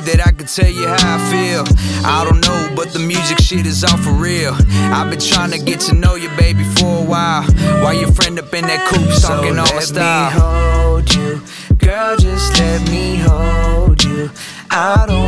that I could tell you how I feel? I don't know, but the music shit is all for real. I've been trying to get to know you, baby, for a while. While your friend up in that coupe talking all my style. let me hold you, girl. Just let me hold you. I don't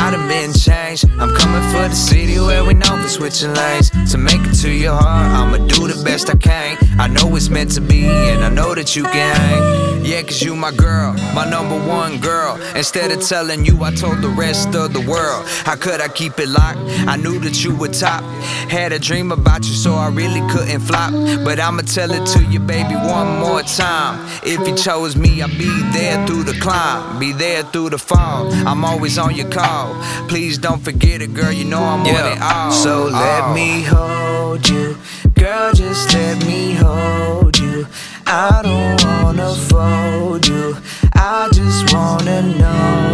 I done been changed. I'm coming for the city where we know for switching lanes. To make it to your heart, I'ma do the best I can. I know it's meant to be, and I know that you can hang. Yeah, cause you my girl, my number one girl. Instead of telling you, I told the rest of the world. How could I keep it locked? I knew that you were top. Had a dream about you, so I really couldn't flop. But I'ma tell it to you, baby, one more time. If you chose me, I'll be there through the climb, be there through the fall. I'm always on your call. Please don't forget it, girl. You know I'm on it all. So let me hold you, girl. Just let me hold you. I don't wanna fold you. I just wanna know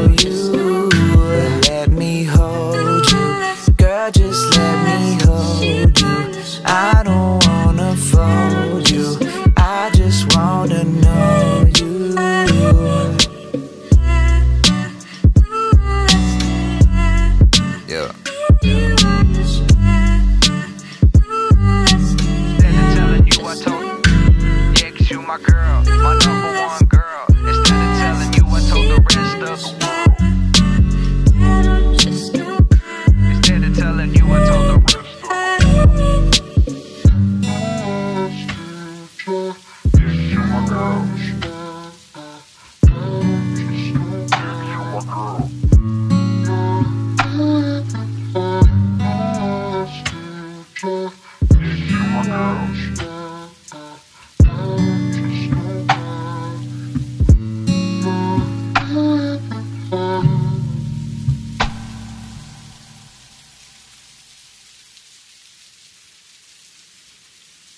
my number one girl. Instead of telling you, I told the rest of the world.